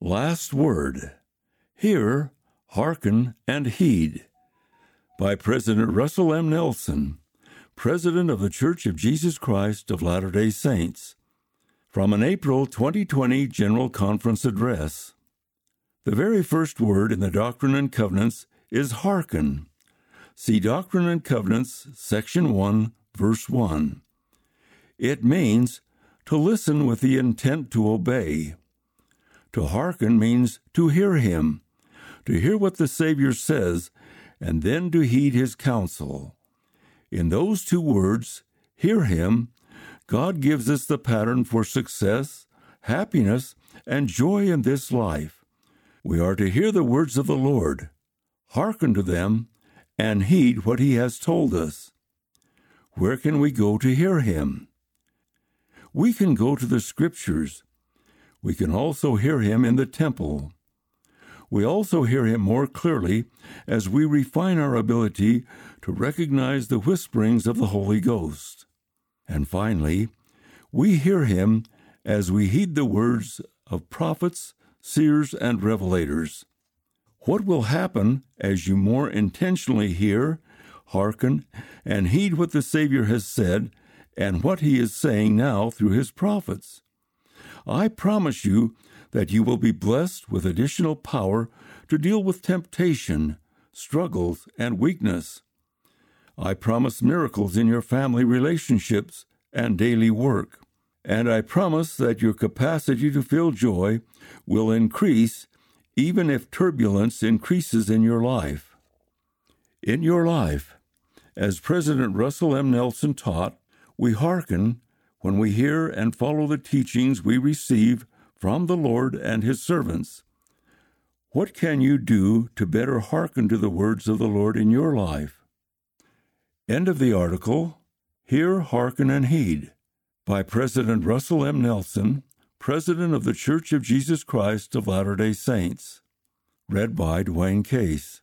Last Word Hear, Hearken, and Heed by President Russell M. Nelson, President of the Church of Jesus Christ of Latter day Saints, from an April 2020 General Conference address. The very first word in the Doctrine and Covenants is hearken. See Doctrine and Covenants, Section 1, Verse 1. It means to listen with the intent to obey. To hearken means to hear him, to hear what the Savior says, and then to heed his counsel. In those two words, hear him, God gives us the pattern for success, happiness, and joy in this life. We are to hear the words of the Lord, hearken to them, and heed what he has told us. Where can we go to hear him? We can go to the Scriptures we can also hear him in the temple. We also hear him more clearly as we refine our ability to recognize the whisperings of the Holy Ghost. And finally, we hear him as we heed the words of prophets, seers, and revelators. What will happen as you more intentionally hear, hearken, and heed what the Savior has said and what he is saying now through his prophets? I promise you that you will be blessed with additional power to deal with temptation, struggles, and weakness. I promise miracles in your family relationships and daily work. And I promise that your capacity to feel joy will increase even if turbulence increases in your life. In your life, as President Russell M. Nelson taught, we hearken when we hear and follow the teachings we receive from the Lord and His servants. What can you do to better hearken to the words of the Lord in your life? End of the article Hear, Hearken, and Heed by President Russell M. Nelson, President of the Church of Jesus Christ of Latter day Saints. Read by Dwayne Case.